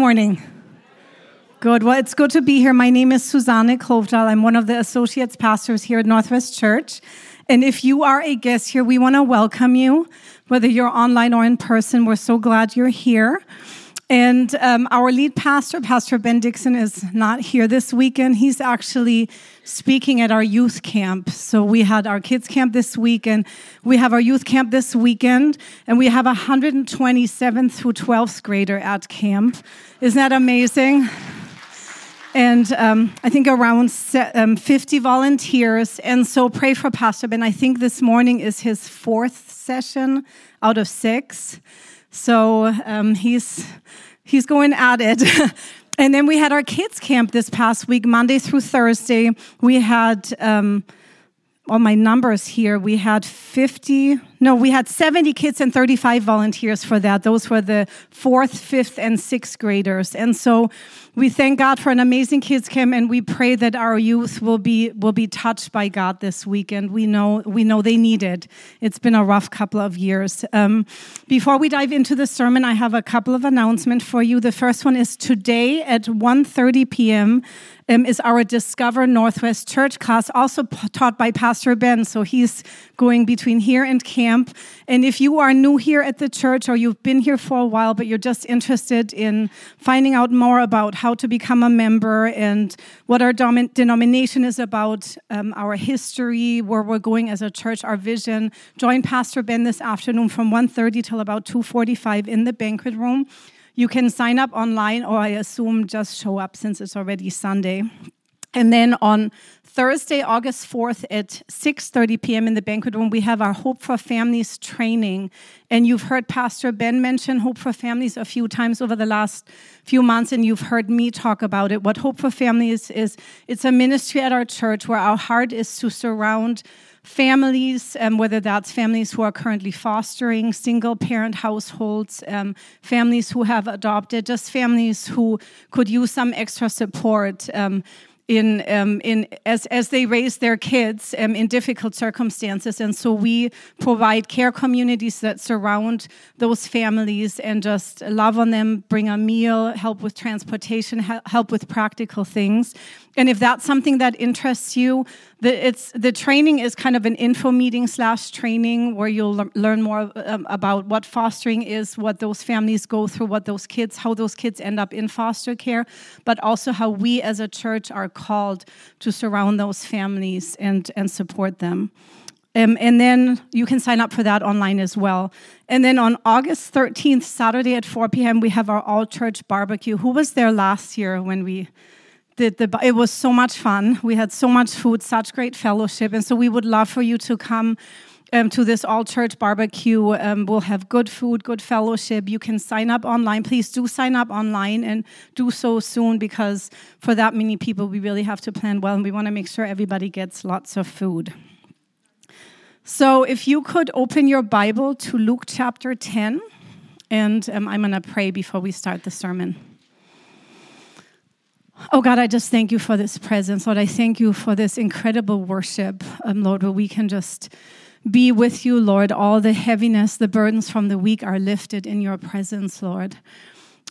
morning? Good. Well, it's good to be here. My name is Susanne Klovdahl. I'm one of the associates pastors here at Northwest Church. And if you are a guest here, we want to welcome you, whether you're online or in person. We're so glad you're here. And um, our lead pastor, Pastor Ben Dixon, is not here this weekend. He's actually speaking at our youth camp. So we had our kids camp this week, and we have our youth camp this weekend, and we have a 127th through 12th grader at camp. Isn't that amazing? and um, I think around um, 50 volunteers. And so pray for Pastor Ben. I think this morning is his fourth session out of six. So um, he's he's going at it. and then we had our kids camp this past week, Monday through Thursday. We had um, all my numbers here. We had 50, no, we had 70 kids and 35 volunteers for that. Those were the fourth, fifth, and sixth graders. And so we thank God for an amazing kids camp, and we pray that our youth will be will be touched by God this weekend. We know we know they need it. It's been a rough couple of years. Um, before we dive into the sermon, I have a couple of announcements for you. The first one is today at 1:30 p.m. Um, is our Discover Northwest Church class, also taught by Pastor Ben. So he's going between here and camp. And if you are new here at the church or you've been here for a while, but you're just interested in finding out more about how to become a member and what our denomination is about, um, our history, where we're going as a church, our vision. Join Pastor Ben this afternoon from 1.30 till about 2.45 in the banquet room. You can sign up online, or I assume just show up since it's already Sunday. And then on Thursday, August 4th at 6:30 p.m. in the banquet room, we have our Hope for Families training. And you've heard Pastor Ben mention Hope for Families a few times over the last few months, and you've heard me talk about it. What Hope for Families is, it's a ministry at our church where our heart is to surround families, um, whether that's families who are currently fostering, single parent households, um, families who have adopted, just families who could use some extra support. Um, in, um, in as, as they raise their kids um, in difficult circumstances. And so we provide care communities that surround those families and just love on them, bring a meal, help with transportation, help with practical things. And if that's something that interests you, the, it's, the training is kind of an info meeting slash training where you'll learn more um, about what fostering is, what those families go through, what those kids, how those kids end up in foster care, but also how we as a church are called to surround those families and, and support them. Um, and then you can sign up for that online as well. And then on August 13th, Saturday at 4 p.m., we have our all church barbecue. Who was there last year when we the, it was so much fun. We had so much food, such great fellowship. And so we would love for you to come um, to this all church barbecue. Um, we'll have good food, good fellowship. You can sign up online. Please do sign up online and do so soon because for that many people, we really have to plan well and we want to make sure everybody gets lots of food. So if you could open your Bible to Luke chapter 10, and um, I'm going to pray before we start the sermon. Oh God, I just thank you for this presence. Lord, I thank you for this incredible worship, um, Lord, where we can just be with you, Lord. All the heaviness, the burdens from the week are lifted in your presence, Lord.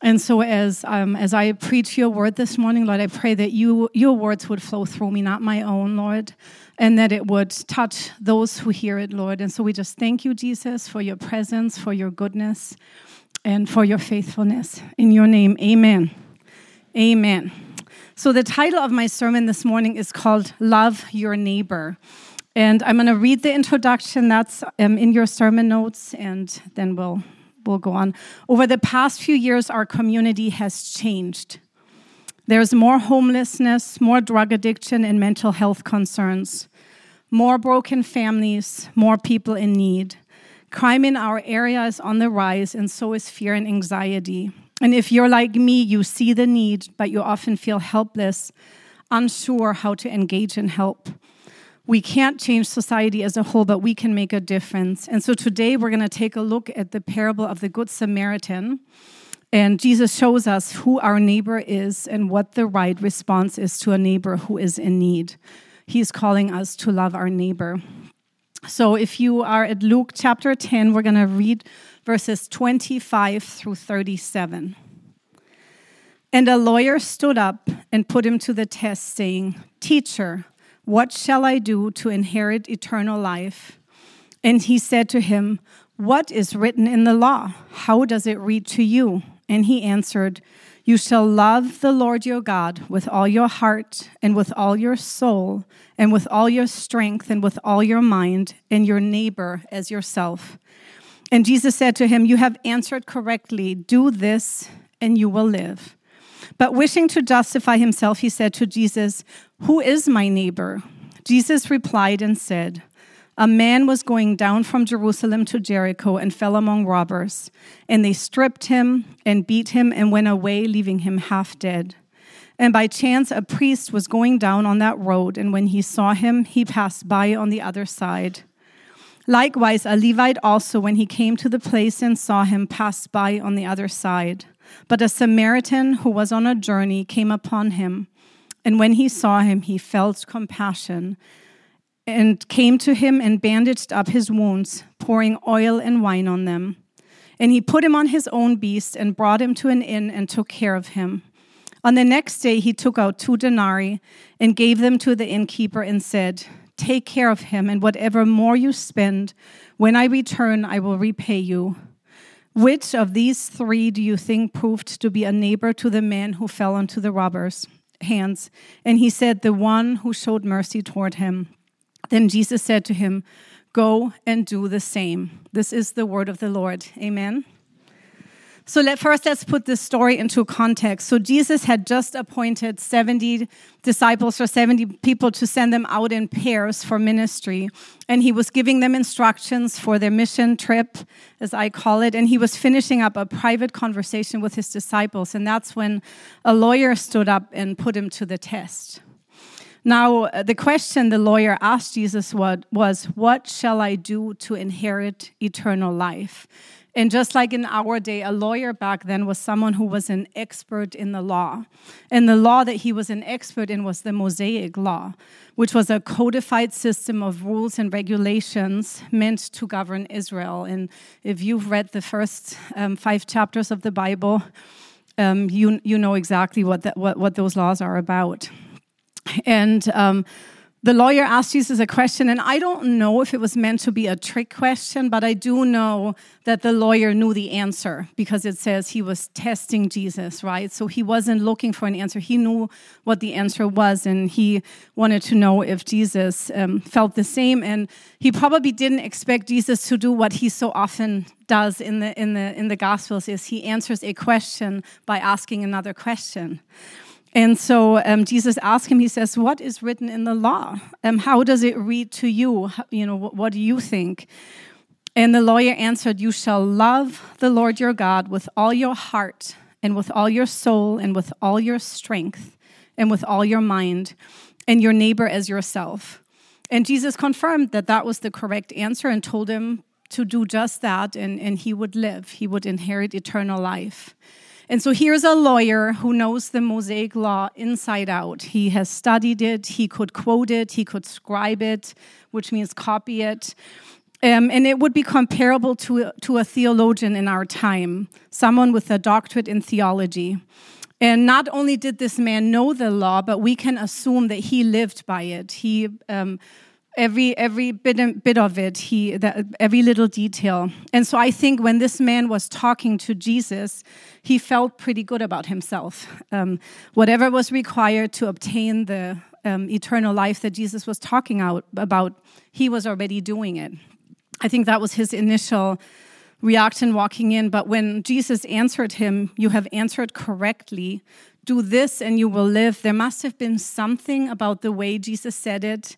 And so, as um, as I preach your word this morning, Lord, I pray that you your words would flow through me, not my own, Lord, and that it would touch those who hear it, Lord. And so, we just thank you, Jesus, for your presence, for your goodness, and for your faithfulness. In your name, Amen. Amen. So, the title of my sermon this morning is called Love Your Neighbor. And I'm going to read the introduction that's um, in your sermon notes, and then we'll, we'll go on. Over the past few years, our community has changed. There's more homelessness, more drug addiction, and mental health concerns, more broken families, more people in need. Crime in our area is on the rise, and so is fear and anxiety. And if you're like me, you see the need, but you often feel helpless, unsure how to engage and help. We can't change society as a whole, but we can make a difference. And so today we're going to take a look at the parable of the Good Samaritan. And Jesus shows us who our neighbor is and what the right response is to a neighbor who is in need. He's calling us to love our neighbor. So if you are at Luke chapter 10, we're going to read verses 25 through 37. And a lawyer stood up and put him to the test, saying, Teacher, what shall I do to inherit eternal life? And he said to him, What is written in the law? How does it read to you? And he answered, You shall love the Lord your God with all your heart, and with all your soul, and with all your strength, and with all your mind, and your neighbor as yourself. And Jesus said to him, You have answered correctly. Do this, and you will live. But wishing to justify himself, he said to Jesus, Who is my neighbor? Jesus replied and said, A man was going down from Jerusalem to Jericho and fell among robbers, and they stripped him and beat him and went away, leaving him half dead. And by chance, a priest was going down on that road, and when he saw him, he passed by on the other side. Likewise, a Levite also, when he came to the place and saw him, passed by on the other side. But a Samaritan who was on a journey came upon him, and when he saw him, he felt compassion and came to him and bandaged up his wounds, pouring oil and wine on them. And he put him on his own beast and brought him to an inn and took care of him. On the next day, he took out two denarii and gave them to the innkeeper and said, Take care of him, and whatever more you spend, when I return, I will repay you. Which of these three do you think proved to be a neighbor to the man who fell into the robbers' hands? And he said, The one who showed mercy toward him. Then Jesus said to him, Go and do the same. This is the word of the Lord. Amen. So let, first, let's put this story into context. So Jesus had just appointed 70 disciples or 70 people to send them out in pairs for ministry. And he was giving them instructions for their mission trip, as I call it. And he was finishing up a private conversation with his disciples. And that's when a lawyer stood up and put him to the test. Now, uh, the question the lawyer asked Jesus was, What shall I do to inherit eternal life? And just like in our day, a lawyer back then was someone who was an expert in the law. And the law that he was an expert in was the Mosaic Law, which was a codified system of rules and regulations meant to govern Israel. And if you've read the first um, five chapters of the Bible, um, you, you know exactly what, that, what, what those laws are about. And um, the lawyer asked Jesus a question, and I don't know if it was meant to be a trick question, but I do know that the lawyer knew the answer because it says he was testing Jesus, right? So he wasn't looking for an answer. He knew what the answer was, and he wanted to know if Jesus um, felt the same. And he probably didn't expect Jesus to do what he so often does in the in the in the Gospels: is he answers a question by asking another question. And so um, Jesus asked him, he says, What is written in the law? Um, how does it read to you? You know, what, what do you think? And the lawyer answered, You shall love the Lord your God with all your heart, and with all your soul, and with all your strength, and with all your mind, and your neighbor as yourself. And Jesus confirmed that that was the correct answer and told him to do just that, and, and he would live, he would inherit eternal life. And so here's a lawyer who knows the Mosaic law inside out. He has studied it, he could quote it, he could scribe it, which means copy it. Um, and it would be comparable to, to a theologian in our time, someone with a doctorate in theology. And not only did this man know the law, but we can assume that he lived by it. He um, every every bit bit of it he the, every little detail. And so i think when this man was talking to jesus he felt pretty good about himself. Um, whatever was required to obtain the um, eternal life that jesus was talking out about he was already doing it. I think that was his initial reaction walking in. But when jesus answered him you have answered correctly. Do this and you will live. There must have been something about the way jesus said it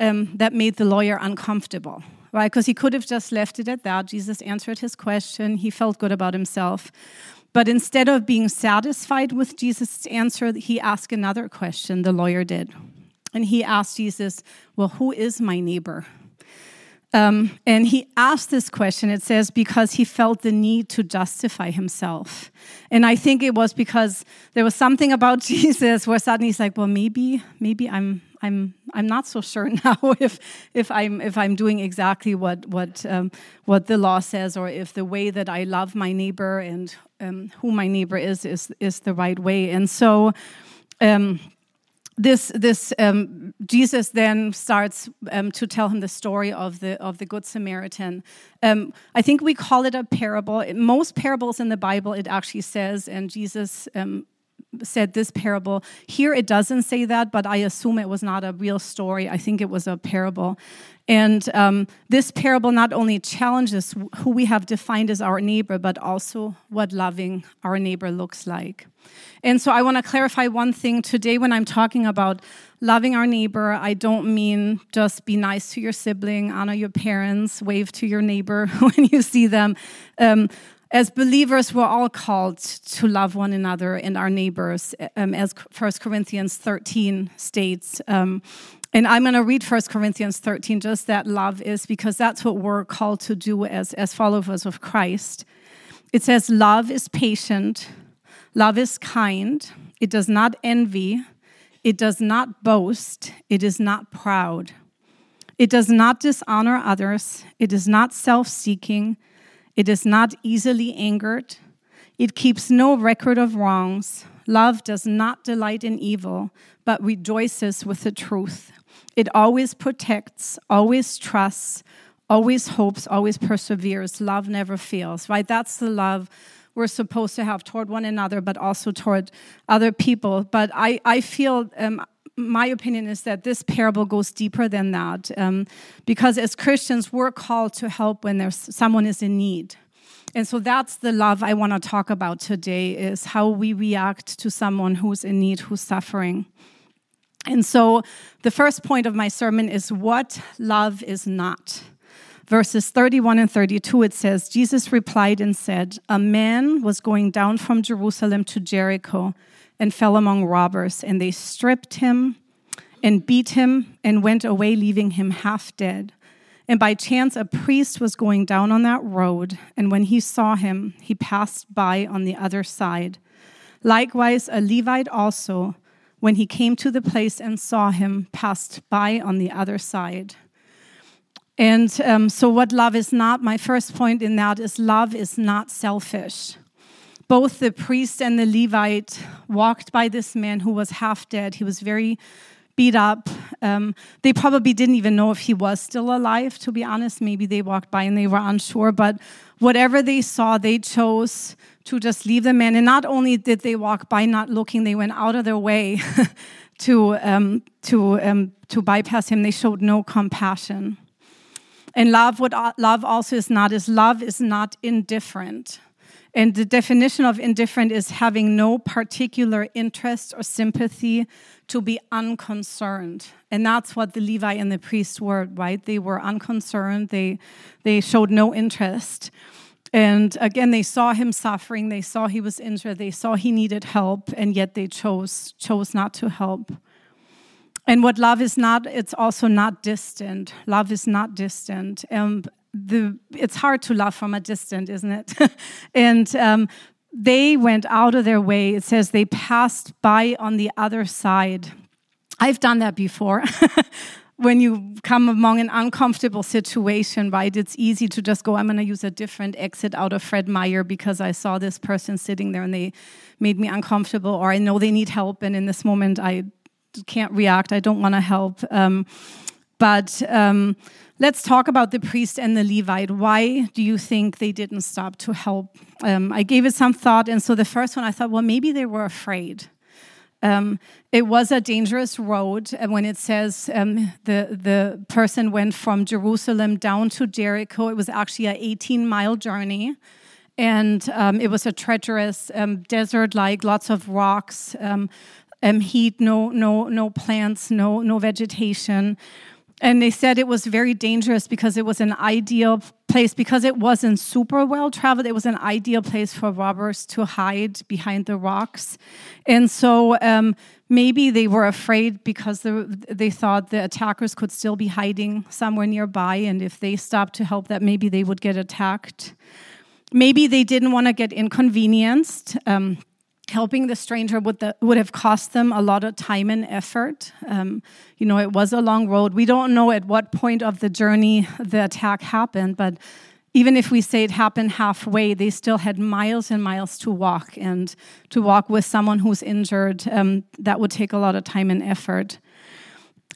um, that made the lawyer uncomfortable, right? Because he could have just left it at that. Jesus answered his question, he felt good about himself. But instead of being satisfied with Jesus' answer, he asked another question, the lawyer did. And he asked Jesus, Well, who is my neighbor? Um, and he asked this question, it says, because he felt the need to justify himself. And I think it was because there was something about Jesus where suddenly he's like, well, maybe, maybe I'm, I'm, I'm not so sure now if, if I'm, if I'm doing exactly what, what, um, what the law says, or if the way that I love my neighbor and um, who my neighbor is, is, is the right way. And so, um, this this um, Jesus then starts um, to tell him the story of the of the Good Samaritan. Um, I think we call it a parable. Most parables in the Bible, it actually says, and Jesus um, said this parable. Here it doesn't say that, but I assume it was not a real story. I think it was a parable. And um, this parable not only challenges who we have defined as our neighbor, but also what loving our neighbor looks like. And so I want to clarify one thing today when I'm talking about loving our neighbor. I don't mean just be nice to your sibling, honor your parents, wave to your neighbor when you see them. Um, as believers, we're all called to love one another and our neighbors, um, as 1 Corinthians 13 states. Um, and I'm going to read 1 Corinthians 13, just that love is, because that's what we're called to do as, as followers of Christ. It says, Love is patient, love is kind, it does not envy, it does not boast, it is not proud, it does not dishonor others, it is not self seeking, it is not easily angered, it keeps no record of wrongs. Love does not delight in evil, but rejoices with the truth. It always protects, always trusts, always hopes, always perseveres. Love never fails, right? That's the love we're supposed to have toward one another, but also toward other people. But I, I feel, um, my opinion is that this parable goes deeper than that. Um, because as Christians, we're called to help when there's someone is in need. And so that's the love I want to talk about today is how we react to someone who's in need, who's suffering. And so the first point of my sermon is what love is not. Verses 31 and 32, it says, Jesus replied and said, A man was going down from Jerusalem to Jericho and fell among robbers, and they stripped him and beat him and went away, leaving him half dead. And by chance, a priest was going down on that road, and when he saw him, he passed by on the other side. Likewise, a Levite also when he came to the place and saw him, passed by on the other side. And um, so, what love is not, my first point in that is love is not selfish. Both the priest and the Levite walked by this man who was half dead. He was very beat up. Um, they probably didn't even know if he was still alive, to be honest. Maybe they walked by and they were unsure. But whatever they saw, they chose to just leave the man. And not only did they walk by not looking, they went out of their way to, um, to, um, to bypass him. They showed no compassion. And love, what love also is not, is love is not indifferent. And the definition of indifferent is having no particular interest or sympathy to be unconcerned. And that's what the Levi and the priest were, right? They were unconcerned, they, they showed no interest. And again, they saw him suffering, they saw he was injured, they saw he needed help, and yet they chose, chose not to help. And what love is not, it's also not distant. Love is not distant. Um, the, it's hard to love from a distance, isn't it? and um, they went out of their way. It says they passed by on the other side. I've done that before. when you come among an uncomfortable situation, right, it's easy to just go, I'm going to use a different exit out of Fred Meyer because I saw this person sitting there and they made me uncomfortable, or I know they need help, and in this moment I can't react, I don't want to help. Um, but um, let's talk about the priest and the Levite. Why do you think they didn't stop to help? Um, I gave it some thought, and so the first one I thought, well, maybe they were afraid. Um, it was a dangerous road. And when it says um, the, the person went from Jerusalem down to Jericho, it was actually an 18 mile journey. And um, it was a treacherous um, desert like, lots of rocks, um, um, heat, no, no, no plants, no, no vegetation. And they said it was very dangerous because it was an ideal place. Because it wasn't super well traveled it was an ideal place for robbers to hide behind the rocks. And so um, maybe they were afraid because they thought the attackers could still be hiding somewhere nearby. And if they stopped to help that maybe they would get attacked. Maybe they didn't want to get inconvenienced. Um, helping the stranger would, the, would have cost them a lot of time and effort. Um, you know, it was a long road. We don't know at what point of the journey the attack happened, but even if we say it happened halfway, they still had miles and miles to walk. And to walk with someone who's injured, um, that would take a lot of time and effort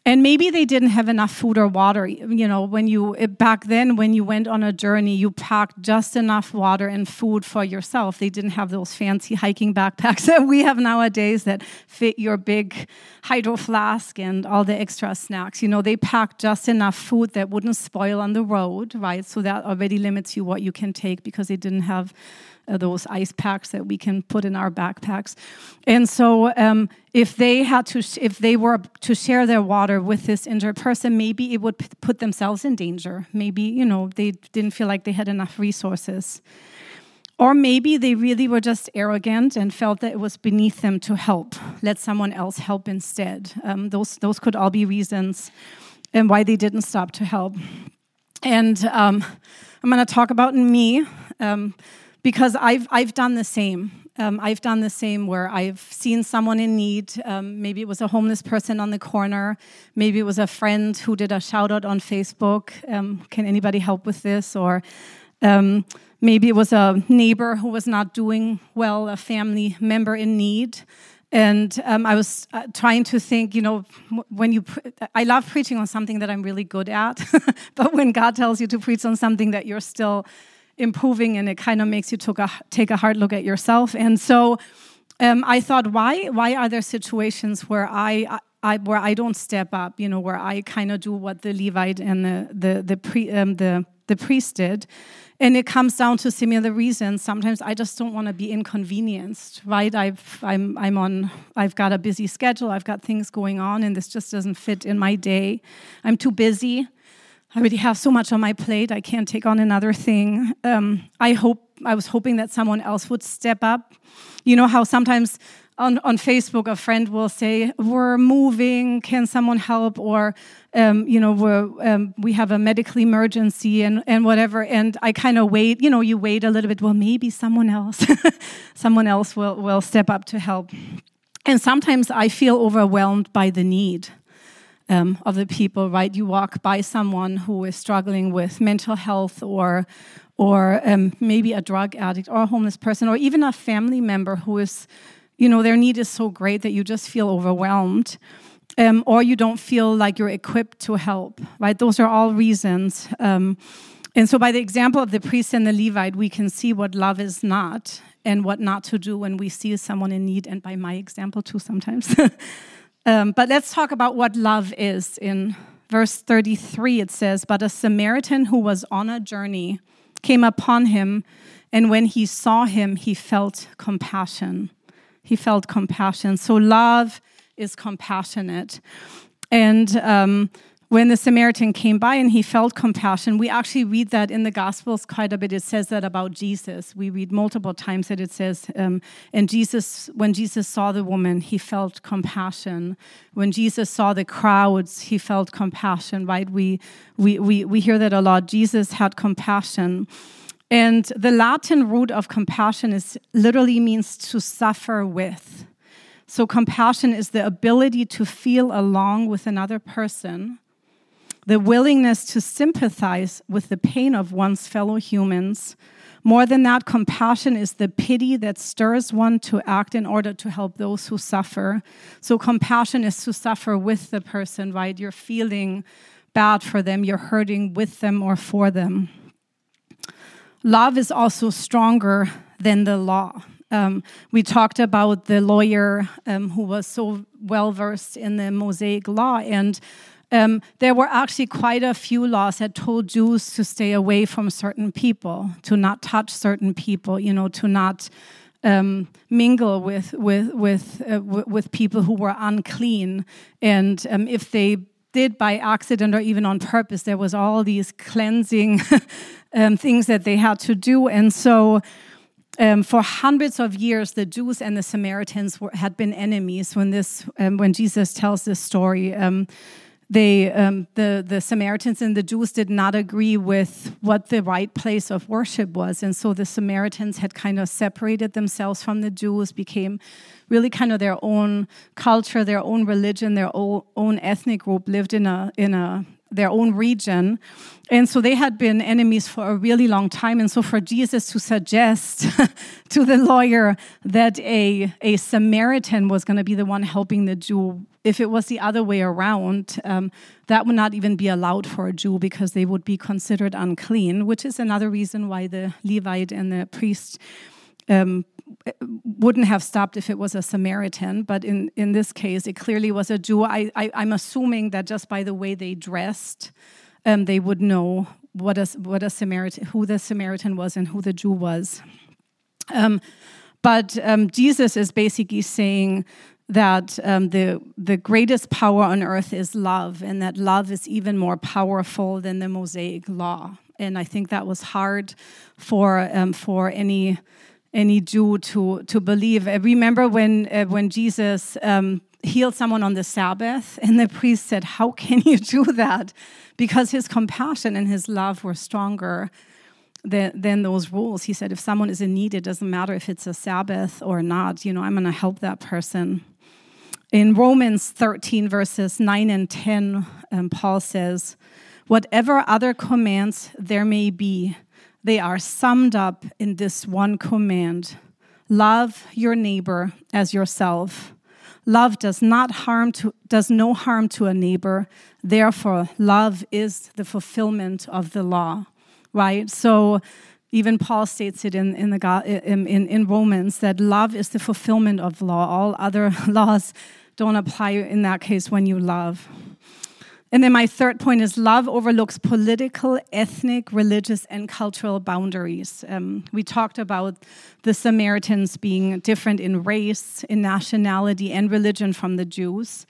and maybe they didn't have enough food or water. You know when you back then when you went on a journey you packed just enough water and food for yourself. They didn't have those fancy hiking backpacks that we have nowadays that fit your big hydro flask and all the extra snacks. You know they packed just enough food that wouldn't spoil on the road right? So that already limits you what you can take because they didn't have those ice packs that we can put in our backpacks. And so, um, if they had to, if they were to share their water with this injured person, maybe it would put themselves in danger. Maybe you know they didn't feel like they had enough resources. Or maybe they really were just arrogant and felt that it was beneath them to help. Let someone else help instead. Um, those, those could all be reasons and why they didn't stop to help. And um, I'm going to talk about me. Um, because I've, I've done the same. Um, I've done the same where I've seen someone in need. Um, maybe it was a homeless person on the corner. Maybe it was a friend who did a shout out on Facebook. Um, can anybody help with this? Or um, maybe it was a neighbor who was not doing well, a family member in need. And um, I was uh, trying to think, you know, when you, I love preaching on something that I'm really good at, but when God tells you to preach on something that you're still improving and it kind of makes you take a, take a hard look at yourself. And so um, I thought, why, why are there situations where I, I, where I don't step up, you know, where I kind of do what the Levite and the the the, pre, um, the the priest did, and it comes down to similar reasons. Sometimes I just don't want to be inconvenienced, right? I've I'm I'm on I've got a busy schedule, I've got things going on, and this just doesn't fit in my day. I'm too busy. I already have so much on my plate. I can't take on another thing. Um, I hope I was hoping that someone else would step up. You know how sometimes on, on Facebook a friend will say, "We're moving. Can someone help?" Or um, you know, we're, um, we have a medical emergency and and whatever. And I kind of wait. You know, you wait a little bit. Well, maybe someone else, someone else will will step up to help. And sometimes I feel overwhelmed by the need um, of the people, right? You walk by someone who is struggling with mental health or or um, maybe a drug addict or a homeless person or even a family member who is, you know, their need is so great that you just feel overwhelmed. Um, or you don't feel like you're equipped to help, right? Those are all reasons. Um, and so, by the example of the priest and the Levite, we can see what love is not and what not to do when we see someone in need, and by my example, too, sometimes. Um, but let's talk about what love is. In verse 33, it says, But a Samaritan who was on a journey came upon him, and when he saw him, he felt compassion. He felt compassion. So, love is compassionate. And um, when the Samaritan came by and he felt compassion, we actually read that in the Gospels quite a bit. It says that about Jesus. We read multiple times that it says, um, and Jesus, when Jesus saw the woman, he felt compassion. When Jesus saw the crowds, he felt compassion, right? We, we, we, we hear that a lot. Jesus had compassion. And the Latin root of compassion is literally means to suffer with. So compassion is the ability to feel along with another person the willingness to sympathize with the pain of one's fellow humans. More than that, compassion is the pity that stirs one to act in order to help those who suffer. So, compassion is to suffer with the person, right? You're feeling bad for them, you're hurting with them or for them. Love is also stronger than the law. Um, we talked about the lawyer um, who was so well versed in the Mosaic law, and um, there were actually quite a few laws that told Jews to stay away from certain people, to not touch certain people, you know, to not um, mingle with with with uh, with people who were unclean, and um, if they did by accident or even on purpose. There was all these cleansing um, things that they had to do. And so um, for hundreds of years, the Jews and the Samaritans were, had been enemies. When this, um, when Jesus tells this story, um, they, um, the the Samaritans and the Jews did not agree with what the right place of worship was, and so the Samaritans had kind of separated themselves from the Jews, became really kind of their own culture, their own religion, their own ethnic group, lived in a in a their own region. And so they had been enemies for a really long time. And so for Jesus to suggest to the lawyer that a, a Samaritan was going to be the one helping the Jew, if it was the other way around, um, that would not even be allowed for a Jew because they would be considered unclean, which is another reason why the Levite and the priest um, wouldn't have stopped if it was a Samaritan, but in, in this case, it clearly was a Jew. I, I, am assuming that just by the way they dressed, um, they would know what a, what a Samaritan, who the Samaritan was and who the Jew was. Um, but um, Jesus is basically saying that um, the the greatest power on earth is love, and that love is even more powerful than the Mosaic law. And I think that was hard for um, for any any Jew to to believe. I remember when uh, when Jesus um, healed someone on the Sabbath, and the priest said, "How can you do that?" Because his compassion and his love were stronger than, than those rules. He said, "If someone is in need, it doesn't matter if it's a Sabbath or not. You know, I'm going to help that person." In Romans 13 verses 9 and 10, um, Paul says, "Whatever other commands there may be." They are summed up in this one command love your neighbor as yourself. Love does not harm to does no harm to a neighbor. Therefore, love is the fulfillment of the law. Right? So even Paul states it in, in, the, in, in Romans that love is the fulfillment of law. All other laws don't apply in that case when you love. And then my third point is love overlooks political, ethnic, religious, and cultural boundaries. Um, we talked about the Samaritans being different in race, in nationality, and religion from the Jews.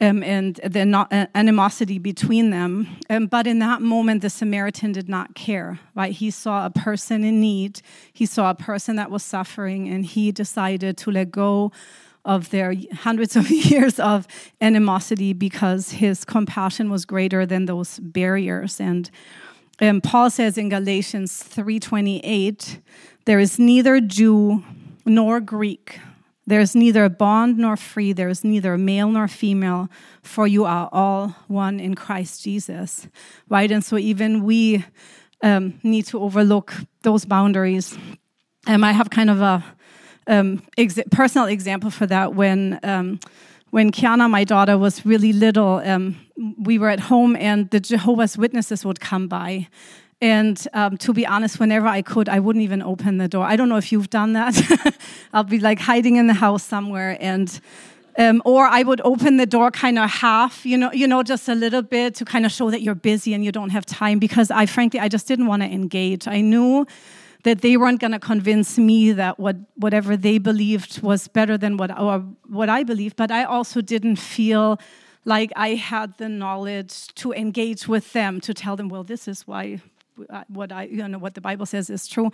Um, and the no- uh, animosity between them. Um, but in that moment, the Samaritan did not care, right? He saw a person in need, he saw a person that was suffering, and he decided to let go of their hundreds of years of animosity because his compassion was greater than those barriers. And, and Paul says in Galatians 3:28, there is neither Jew nor Greek. There is neither bond nor free. There is neither male nor female, for you are all one in Christ Jesus. Right? And so even we um, need to overlook those boundaries. Um, I have kind of a um, ex personal example for that when um, when Kiana, my daughter, was really little. Um, we were at home, and the Jehovah's Witnesses would come by. And um, to be honest, whenever I could, I wouldn't even open the door. I don't know if you've done that. I'll be like hiding in the house somewhere, and um, or I would open the door kind of half, you know, you know, just a little bit to kind of show that you're busy and you don't have time. Because I, frankly, I just didn't want to engage. I knew that they weren't going to convince me that what whatever they believed was better than what what I believed, but I also didn't feel like I had the knowledge to engage with them to tell them, well, this is why uh, what I you know what the Bible says is true.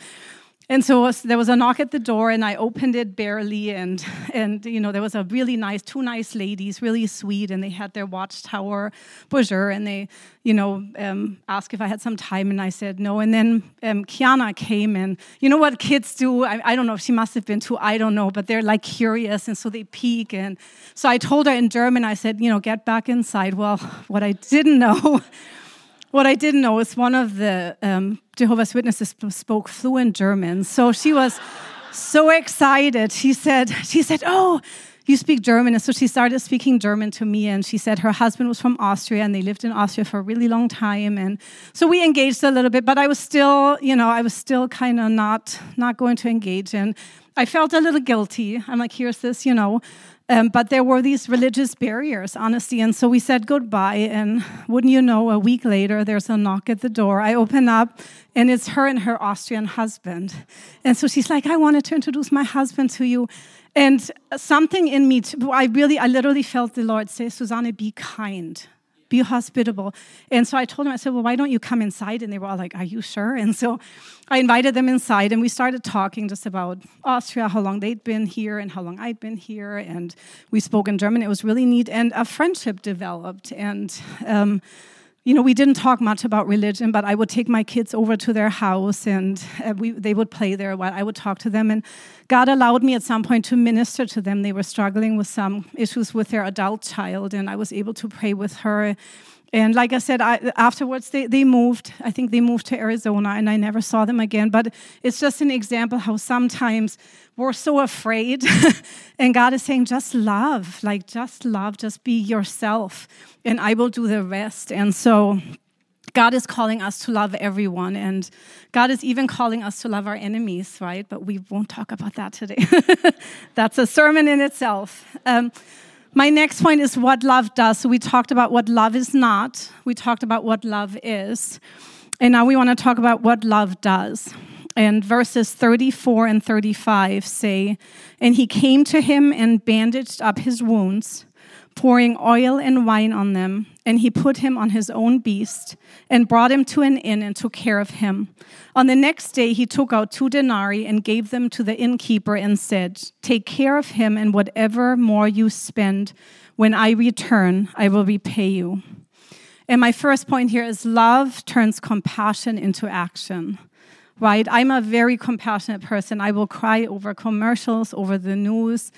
And so there was a knock at the door, and I opened it barely. And, and you know, there was a really nice, two nice ladies, really sweet, and they had their watchtower bonjour, and they, you know, um, asked if I had some time, and I said no. And then um, Kiana came, and you know what kids do? I, I don't know if she must have been too, I don't know, but they're like curious, and so they peek. And so I told her in German, I said, you know, get back inside. Well, what I didn't know what I didn't know is one of the um, Jehovah's Witnesses spoke fluent German. So she was so excited. She said, she said, "Oh, you speak German." And so she started speaking German to me. And she said her husband was from Austria, and they lived in Austria for a really long time. And so we engaged a little bit, but I was still, you know, I was still kind of not not going to engage. And I felt a little guilty. I'm like, here's this, you know. Um, but there were these religious barriers, honestly. And so we said goodbye. And wouldn't you know, a week later, there's a knock at the door. I open up, and it's her and her Austrian husband. And so she's like, I wanted to introduce my husband to you. And something in me, too, I really, I literally felt the Lord say, Susanne, be kind. Be hospitable. And so I told them, I said, well, why don't you come inside? And they were all like, are you sure? And so I invited them inside and we started talking just about Austria, how long they'd been here and how long I'd been here. And we spoke in German. It was really neat. And a friendship developed. And, um, you know, we didn't talk much about religion, but I would take my kids over to their house and uh, we, they would play there while I would talk to them. And God allowed me at some point to minister to them. They were struggling with some issues with their adult child, and I was able to pray with her. And like I said, I, afterwards they, they moved. I think they moved to Arizona, and I never saw them again. But it's just an example how sometimes we're so afraid. and God is saying, just love, like just love, just be yourself, and I will do the rest. And so God is calling us to love everyone, and God is even calling us to love our enemies, right? But we won't talk about that today. That's a sermon in itself. Um, my next point is what love does. So we talked about what love is not, we talked about what love is, and now we want to talk about what love does. And verses 34 and 35 say, And he came to him and bandaged up his wounds, pouring oil and wine on them. And he put him on his own beast and brought him to an inn and took care of him. On the next day, he took out two denarii and gave them to the innkeeper and said, Take care of him, and whatever more you spend, when I return, I will repay you. And my first point here is love turns compassion into action right? I'm a very compassionate person. I will cry over commercials, over the news.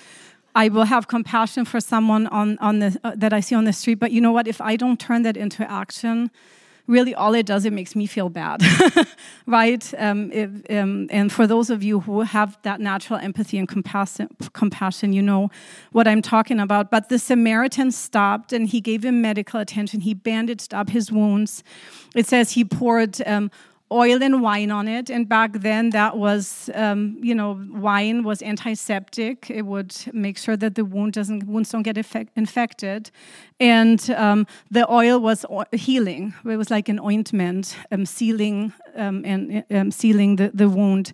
I will have compassion for someone on, on the, uh, that I see on the street. But you know what? If I don't turn that into action, really all it does, it makes me feel bad, right? Um, if, um, and for those of you who have that natural empathy and compassion, compassion, you know what I'm talking about. But the Samaritan stopped and he gave him medical attention. He bandaged up his wounds. It says he poured um, oil and wine on it. And back then, that was, um, you know, wine was antiseptic. It would make sure that the wound doesn't wounds don't get effect, infected, and um, the oil was healing. It was like an ointment, um, sealing um, and um, sealing the, the wound.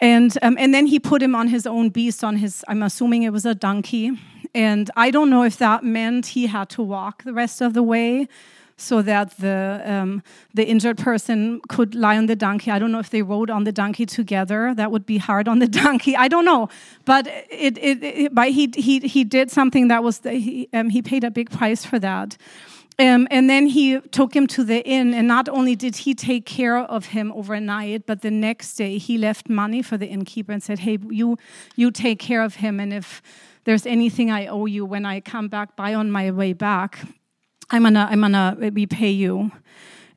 And um, and then he put him on his own beast, on his. I'm assuming it was a donkey. And I don't know if that meant he had to walk the rest of the way so that the um, the injured person could lie on the donkey. I don't know if they rode on the donkey together. That would be hard on the donkey. I don't know, but it, it, it but he he he did something that was the, he um, he paid a big price for that. Um, and then he took him to the inn, and not only did he take care of him overnight, but the next day he left money for the innkeeper and said, "Hey, you you take care of him, and if there's anything I owe you when I come back by on my way back, I'm gonna, I'm gonna repay you.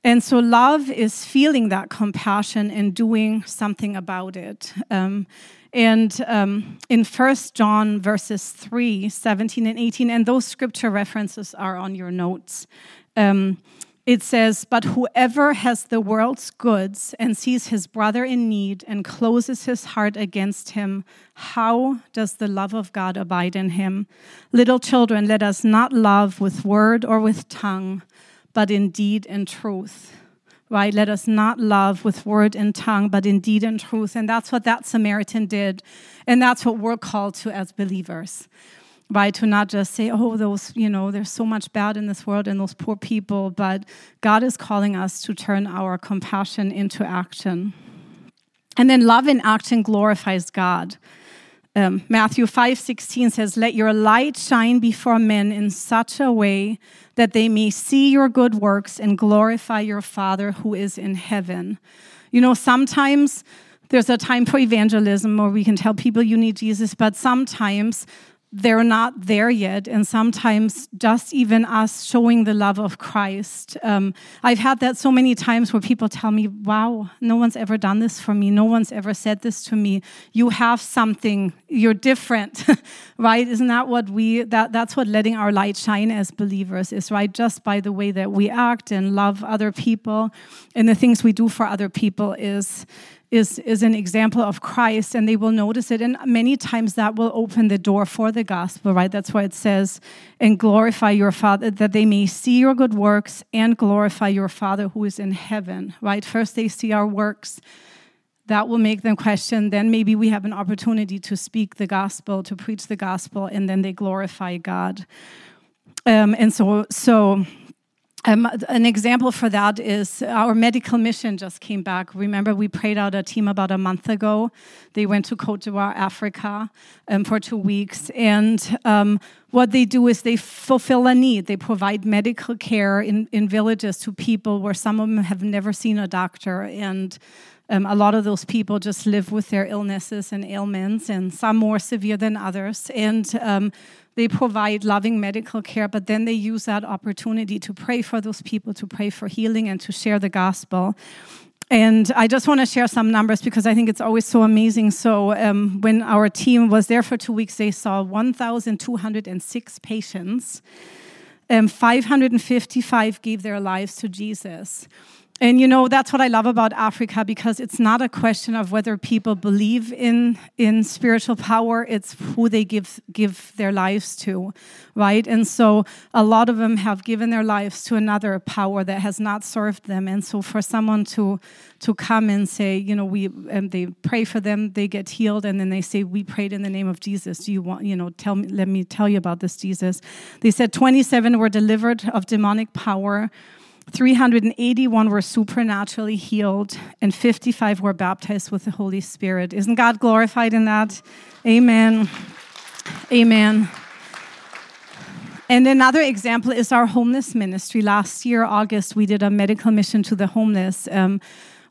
And so love is feeling that compassion and doing something about it. Um, and um, in First John verses 3, 17 and 18, and those scripture references are on your notes. Um, it says, But whoever has the world's goods and sees his brother in need and closes his heart against him, how does the love of God abide in him? Little children, let us not love with word or with tongue, but in deed and truth. Right? Let us not love with word and tongue, but in deed and truth. And that's what that Samaritan did. And that's what we're called to as believers right to not just say oh those you know there's so much bad in this world and those poor people but god is calling us to turn our compassion into action. And then love in action glorifies god. Um, matthew 5 16 says let your light shine before men in such a way that they may see your good works and glorify your father who is in heaven. You know sometimes there's a time for evangelism where we can tell people you need Jesus, but sometimes they're not there yet. And sometimes just even us showing the love of Christ. Um, I've had that so many times where people tell me, wow, no one's ever done this for me. No one's ever said this to me. You have something, you're different, right? Isn't that what we, that, that's what letting our light shine as believers is, right? Just by the way that we act and love other people and the things we do for other people is is, is an example of Christ, and they will notice it. And many times that will open the door for the gospel, right? That's why it says, and glorify your Father, that they may see your good works and glorify your Father who is in heaven, right? First, they see our works. That will make them question. Then maybe we have an opportunity to speak the gospel, to preach the gospel, and then they glorify God. Um, and so, so um, an example for that is our medical mission just came back. Remember, we prayed out a team about a month ago. They went to Cote d'Ivoire, Africa, um, for two weeks. And um, what they do is they fulfill a need. They provide medical care in, in villages to people where some of them have never seen a doctor. And um, a lot of those people just live with their illnesses and ailments, and some more severe than others. And um, they provide loving medical care, but then they use that opportunity to pray for those people, to pray for healing, and to share the gospel. And I just want to share some numbers because I think it's always so amazing. So, um, when our team was there for two weeks, they saw 1,206 patients. Um, 555 gave their lives to Jesus. And you know, that's what I love about Africa because it's not a question of whether people believe in, in spiritual power, it's who they give, give their lives to, right? And so a lot of them have given their lives to another power that has not served them. And so for someone to, to come and say, you know, we, and they pray for them, they get healed, and then they say, we prayed in the name of Jesus. Do you want, you know, tell me, let me tell you about this Jesus. They said 27 were delivered of demonic power. 381 were supernaturally healed, and 55 were baptized with the Holy Spirit. Isn't God glorified in that? Amen. Amen. And another example is our homeless ministry. Last year, August, we did a medical mission to the homeless. Um,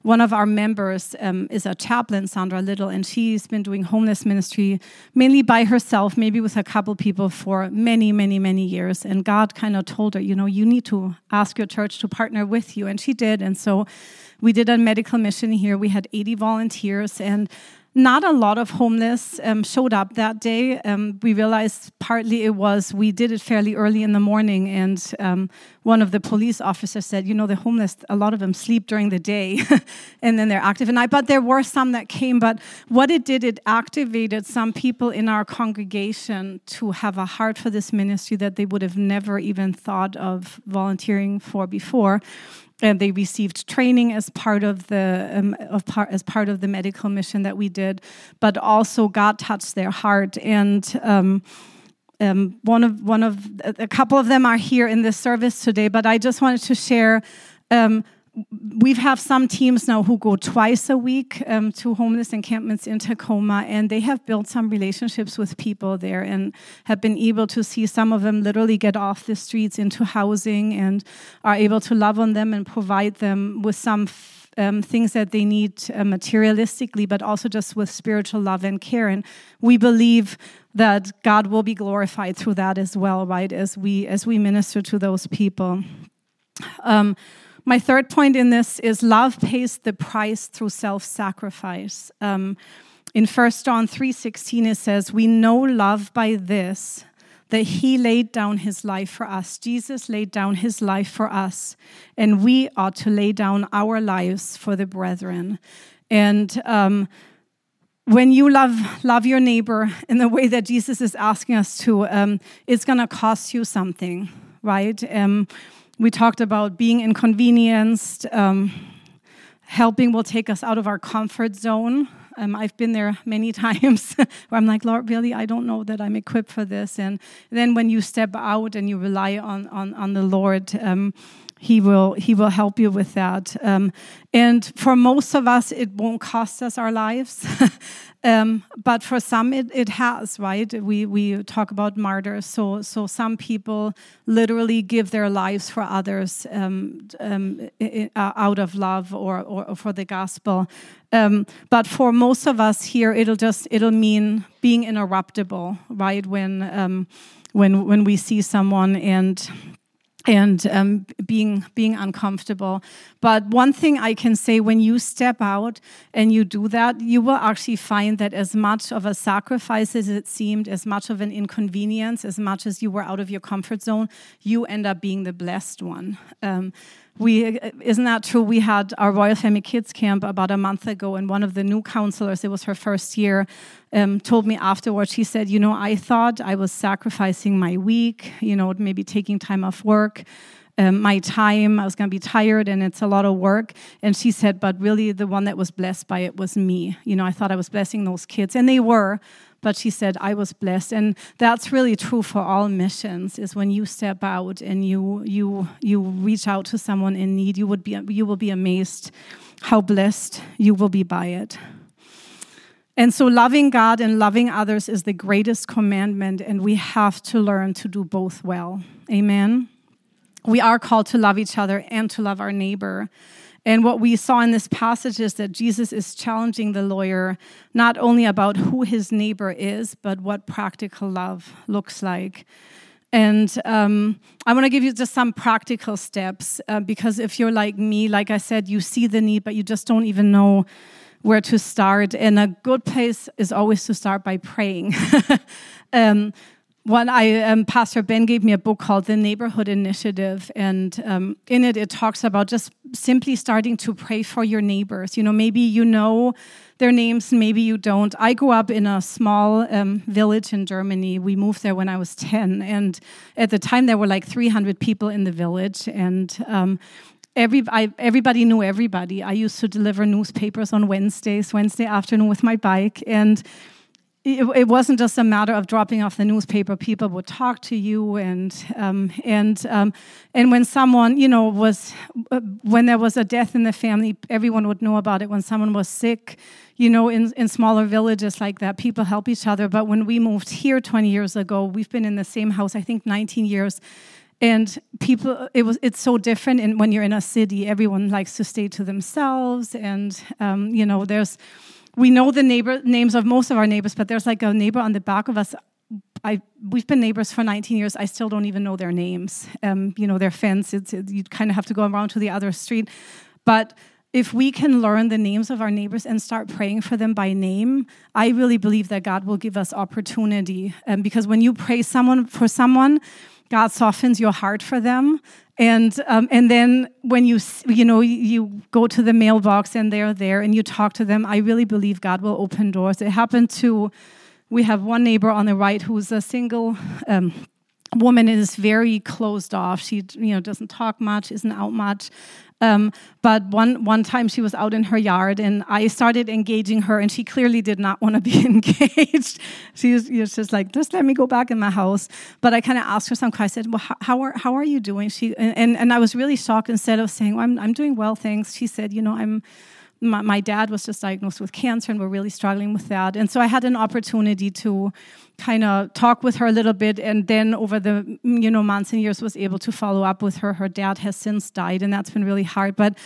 one of our members um, is a chaplain, Sandra Little, and she's been doing homeless ministry mainly by herself, maybe with a couple people for many, many, many years. And God kind of told her, you know, you need to ask your church to partner with you. And she did. And so we did a medical mission here. We had 80 volunteers, and not a lot of homeless um, showed up that day. Um, we realized partly it was we did it fairly early in the morning, and um, one of the police officers said, "You know, the homeless, a lot of them sleep during the day, and then they're active at night." But there were some that came. But what it did, it activated some people in our congregation to have a heart for this ministry that they would have never even thought of volunteering for before and they received training as part of the um, of part as part of the medical mission that we did, but also God touched their heart and. Um, um, one of one of a couple of them are here in this service today, but I just wanted to share um, we have some teams now who go twice a week um, to homeless encampments in Tacoma, and they have built some relationships with people there and have been able to see some of them literally get off the streets into housing and are able to love on them and provide them with some um, things that they need uh, materialistically, but also just with spiritual love and care. And we believe that God will be glorified through that as well, right? As we as we minister to those people. Um, my third point in this is love pays the price through self-sacrifice. Um, in 1 John 3:16 it says, "We know love by this, that he laid down his life for us. Jesus laid down his life for us, and we ought to lay down our lives for the brethren." And um, when you love love your neighbor in the way that Jesus is asking us to, um, it's going to cost you something, right? Um, we talked about being inconvenienced. Um, helping will take us out of our comfort zone. Um, I've been there many times where I'm like, Lord, really, I don't know that I'm equipped for this. And then when you step out and you rely on on, on the Lord, um, he will he will help you with that um, and for most of us it won't cost us our lives um, but for some it, it has right? We we talk about martyrs. So so some people literally give their lives for others um, um uh, out of love or, or, or for the gospel. Um, but for most of us here it'll just it'll mean being interruptible right? When um, when when we see someone and and um, being being uncomfortable. But one thing I can say: when you step out and you do that, you will actually find that as much of a sacrifice as it seemed, as much of an inconvenience, as much as you were out of your comfort zone, you end up being the blessed one. Um, we isn't that true? We had our royal family kids camp about a month ago and one of the new counselors it was her first year um, told me afterwards she said you know i thought i was sacrificing my week you know maybe taking time off work um, my time. I was going to be tired and it's a lot of work. And she said but really the one that was blessed by it was me. You know i thought i was blessing those kids and they were but she said, I was blessed. And that's really true for all missions is when you step out and you you you reach out to someone in need, you would be you will be amazed how blessed you will be by it. And so, loving God and loving others is the greatest commandment, and we have to learn to do both well. Amen. We are called to love each other and to love our neighbor. And what we saw in this passage is that Jesus is challenging the lawyer not only about who his neighbor is, but what practical love looks like. And um, I want to give you just some practical steps uh, because if you're like me, like I said, you see the need, but you just don't even know where to start. And a good place is always to start by praying. um, one, I um, Pastor Ben gave me a book called The Neighborhood Initiative, and um, in it, it talks about just simply starting to pray for your neighbors. You know, maybe you know their names, maybe you don't. I grew up in a small um, village in Germany. We moved there when I was ten, and at the time there were like 300 people in the village, and um, every I, everybody knew everybody. I used to deliver newspapers on Wednesdays, Wednesday afternoon with my bike, and it, it, wasn't just a matter of dropping off the newspaper. People would talk to you, and um, and um, and when someone, you know, was uh, when there was a death in the family, everyone would know about it. When someone was sick, you know, in in smaller villages like that, people help each other. But when we moved here 20 years ago, we've been in the same house, I think, 19 years and people it was it's so different and when you're in a city everyone likes to stay to themselves and um, you know there's we know the neighbor names of most of our neighbors but there's like a neighbor on the back of us I, we've been neighbors for 19 years. I still don't even know their names. Um, you know, their fence, it's, it, you kind of have to go around to the other street. But if we can learn the names of our neighbors and start praying for them by name, I really believe that God will give us opportunity. Um, because when you pray someone for someone, God softens your heart for them. And um, and then when you you know you go to the mailbox and they're there and you talk to them, I really believe God will open doors. It happened to we have one neighbor on the right who's a single. Um, woman is very closed off. She, you know, doesn't talk much, isn't out much. Um, but one one time she was out in her yard, and I started engaging her, and she clearly did not want to be engaged. she was, just like, just let me go back in my house. But I kind of asked her some questions. I said, well, how, are how are you doing? She and, and, and I was really shocked. Instead of saying, well, I'm I'm doing well, thanks. She said, you know, I'm my, my, dad was just diagnosed with cancer and we're really struggling with that. And so I had an opportunity to kind of talk with her a little bit and then over the you know months and years was able to follow up with her. Her dad has since died and that's been really hard. But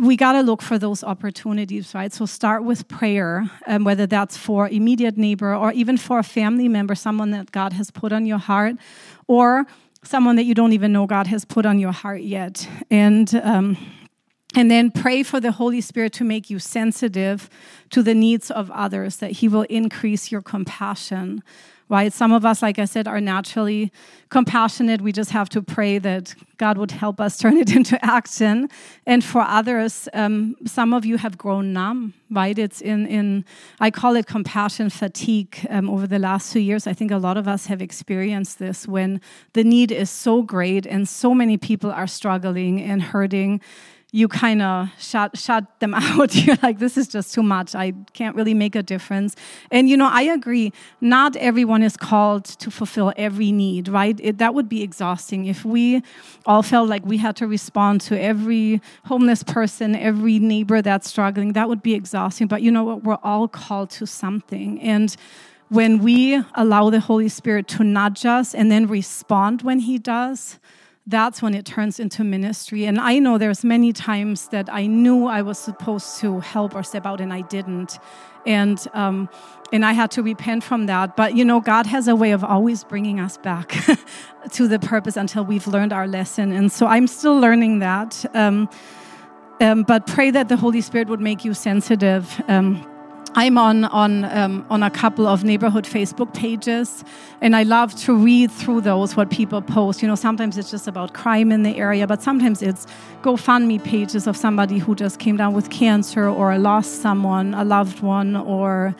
we got to look for those opportunities, right? So start with prayer, um, whether that's for immediate neighbor or even for a family member, someone that God has put on your heart, or someone that you don't even know God has put on your heart yet. And um, and then pray for the Holy Spirit to make you sensitive to the needs of others, that He will increase your compassion. Right? Some of us, like I said, are naturally compassionate. We just have to pray that God would help us turn it into action. And for others, um, some of you have grown numb, right? It's in, in I call it compassion fatigue um, over the last two years. I think a lot of us have experienced this when the need is so great and so many people are struggling and hurting you kind of shut shut them out. You're like, this is just too much. I can't really make a difference. And you know, I agree. Not everyone is called to fulfill every need, right? It, that would be exhausting if we all felt like we had to respond to every homeless person, every neighbor that's struggling. That would be exhausting. But you know what? We're all called to something, and when we allow the Holy Spirit to nudge us and then respond when He does that's when it turns into ministry. And I know there's many times that I knew I was supposed to help or step out and I didn't. And, um, and I had to repent from that. But you know, God has a way of always bringing us back to the purpose until we've learned our lesson. And so I'm still learning that. Um, um, but pray that the Holy Spirit would make you sensitive um, I'm on on um, on a couple of neighborhood Facebook pages, and I love to read through those what people post. You know, sometimes it's just about crime in the area, but sometimes it's GoFundMe pages of somebody who just came down with cancer or lost someone, a loved one, or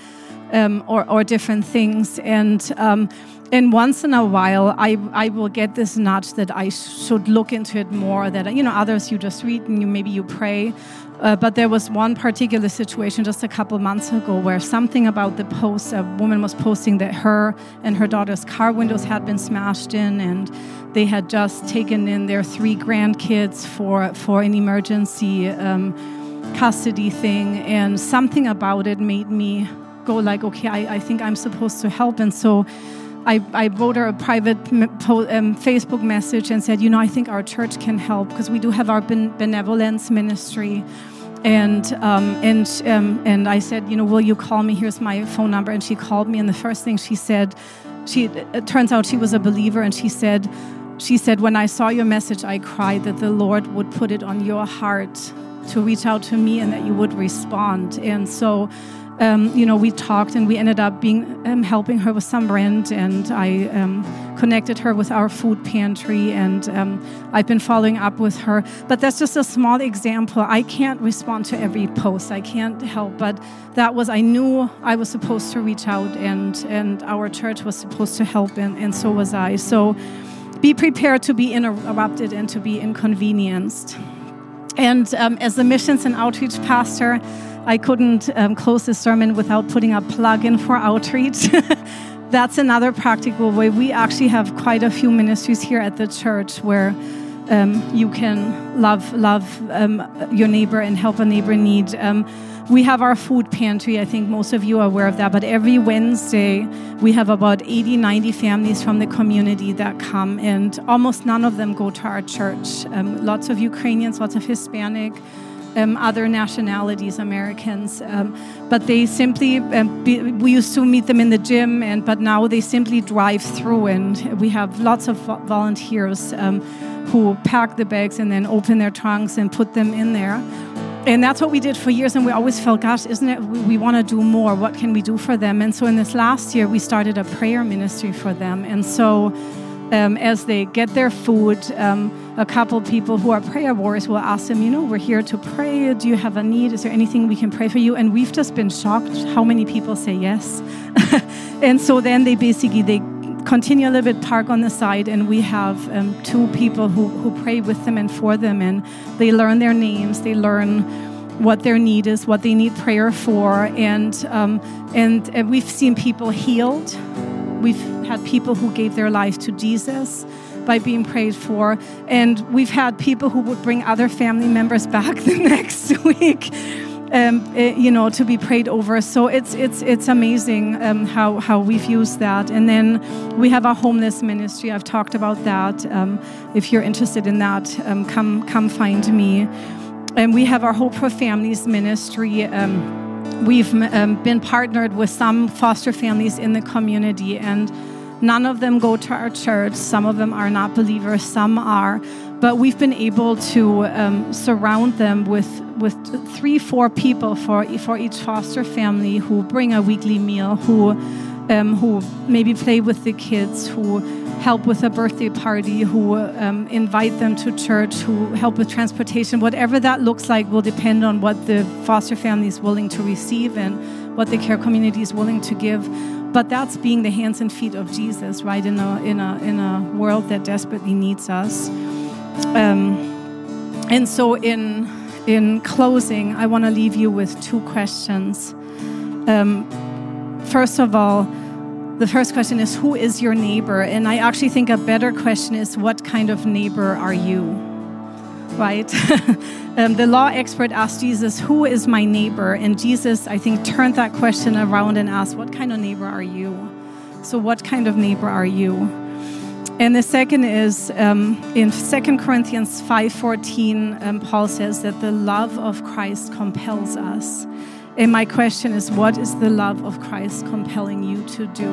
um, or, or different things. And um, and once in a while, I, I will get this nudge that I should look into it more. That you know, others you just read and you maybe you pray. Uh, but there was one particular situation just a couple months ago where something about the post, a woman was posting that her and her daughter's car windows had been smashed in, and they had just taken in their three grandkids for for an emergency um, custody thing, and something about it made me go like, okay, I, I think I'm supposed to help. And so I, I wrote her a private um, Facebook message and said, you know, I think our church can help because we do have our benevolence ministry. And um, and um, and I said, you know, will you call me? Here's my phone number. And she called me, and the first thing she said, she it turns out she was a believer, and she said, she said, when I saw your message, I cried that the Lord would put it on your heart to reach out to me and that you would respond. And so um, you know, we talked and we ended up being um, helping her with some rent, and I um, connected her with our food pantry, and um, I've been following up with her. But that's just a small example. I can't respond to every post. I can't help, but that was I knew I was supposed to reach out, and and our church was supposed to help, and, and so was I. So be prepared to be interrupted and to be inconvenienced. And um, as the missions and outreach pastor. I couldn't um, close this sermon without putting a plug in for outreach. That's another practical way. We actually have quite a few ministries here at the church where um, you can love love um, your neighbor and help a neighbor in need. Um, we have our food pantry. I think most of you are aware of that. But every Wednesday, we have about 80, 90 families from the community that come, and almost none of them go to our church. Um, lots of Ukrainians, lots of Hispanic um, other nationalities, Americans, um, but they simply um, be, we used to meet them in the gym, and but now they simply drive through, and we have lots of volunteers um, who pack the bags and then open their trunks and put them in there. And that's what we did for years, and we always felt, gosh, isn't it? We, we want to do more. What can we do for them? And so, in this last year, we started a prayer ministry for them. And so, um, as they get their food, um, a couple people who are prayer warriors will ask them, you know, we're here to pray. Do you have a need? Is there anything we can pray for you? And we've just been shocked how many people say yes. and so then they basically they continue a little bit park on the side and we have um, two people who, who pray with them and for them and they learn their names they learn what their need is what they need prayer for and um, and, and we've seen people healed We've had people who gave their life to Jesus by being prayed for. And we've had people who would bring other family members back the next week. Um, eh, you know, to be prayed over. So it's it's it's amazing um, how how we've used that. And then we have a homeless ministry. I've talked about that. Um, if you're interested in that, um, come come find me. And we have our Hope for Families ministry. Um, we've um, been partnered with some foster families in the community, and none of them go to our church. Some of them are not believers, some are. But we've been able to um, surround them with, with three, four people for, for each foster family who bring a weekly meal, who, um, who maybe play with the kids, who help with a birthday party, who um, invite them to church, who help with transportation. Whatever that looks like will depend on what the foster family is willing to receive and what the care community is willing to give. But that's being the hands and feet of Jesus, right? In a in a in a world that desperately needs us. Um, and so, in in closing, I want to leave you with two questions. Um, first of all the first question is Who is your neighbor? And I actually think a better question is What kind of neighbor are you? Right? um, the law expert asked Jesus, Who is my neighbor? And Jesus, I think, turned that question around and asked, What kind of neighbor are you? So, what kind of neighbor are you? And the second is um, in 2 Corinthians 5:14, um, Paul says that the love of Christ compels us. And my question is what is the love of Christ compelling you to do?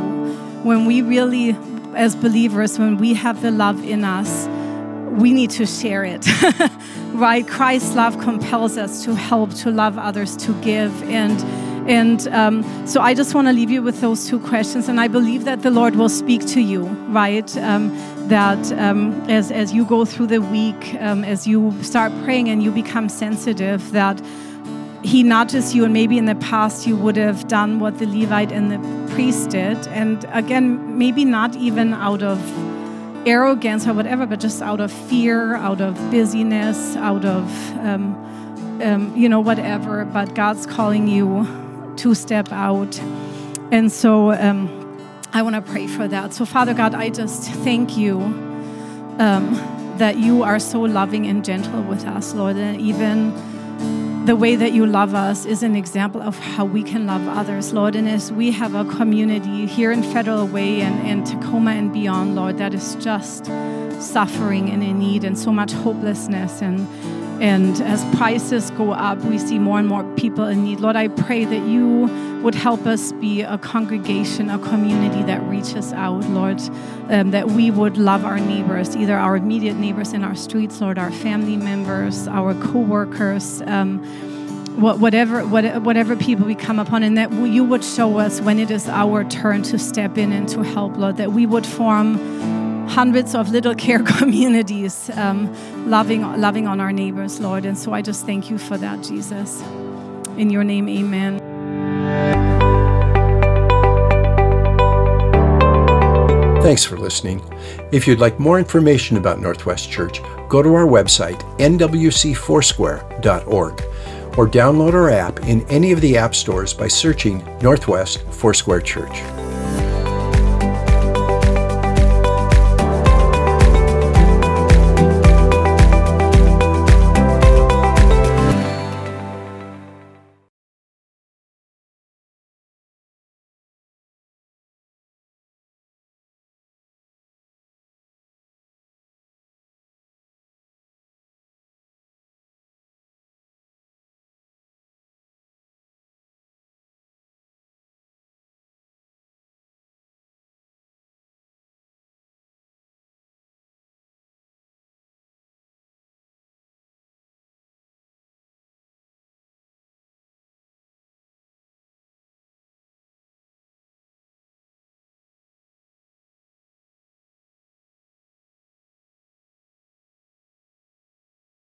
When we really, as believers, when we have the love in us, we need to share it, right? Christ's love compels us to help, to love others, to give. And and um, so I just want to leave you with those two questions. And I believe that the Lord will speak to you, right? Um, that um, as, as you go through the week, um, as you start praying and you become sensitive, that he nudges you, and maybe in the past you would have done what the Levite and the priest did. And again, maybe not even out of arrogance or whatever, but just out of fear, out of busyness, out of, um, um, you know, whatever. But God's calling you to step out. And so um, I want to pray for that. So, Father God, I just thank you um, that you are so loving and gentle with us, Lord, and even the way that you love us is an example of how we can love others, Lord. And as we have a community here in Federal Way and, and Tacoma and beyond, Lord, that is just suffering and in need and so much hopelessness and and as prices go up, we see more and more people in need. Lord, I pray that you would help us be a congregation, a community that reaches out, Lord, um, that we would love our neighbors, either our immediate neighbors in our streets, Lord, our family members, our co workers. Um, whatever whatever people we come upon and that you would show us when it is our turn to step in and to help lord that we would form hundreds of little care communities um, loving, loving on our neighbors, Lord. And so I just thank you for that, Jesus. In your name, amen. Thanks for listening. If you'd like more information about Northwest Church, go to our website, nwcfoursquare.org, or download our app in any of the app stores by searching Northwest Foursquare Church.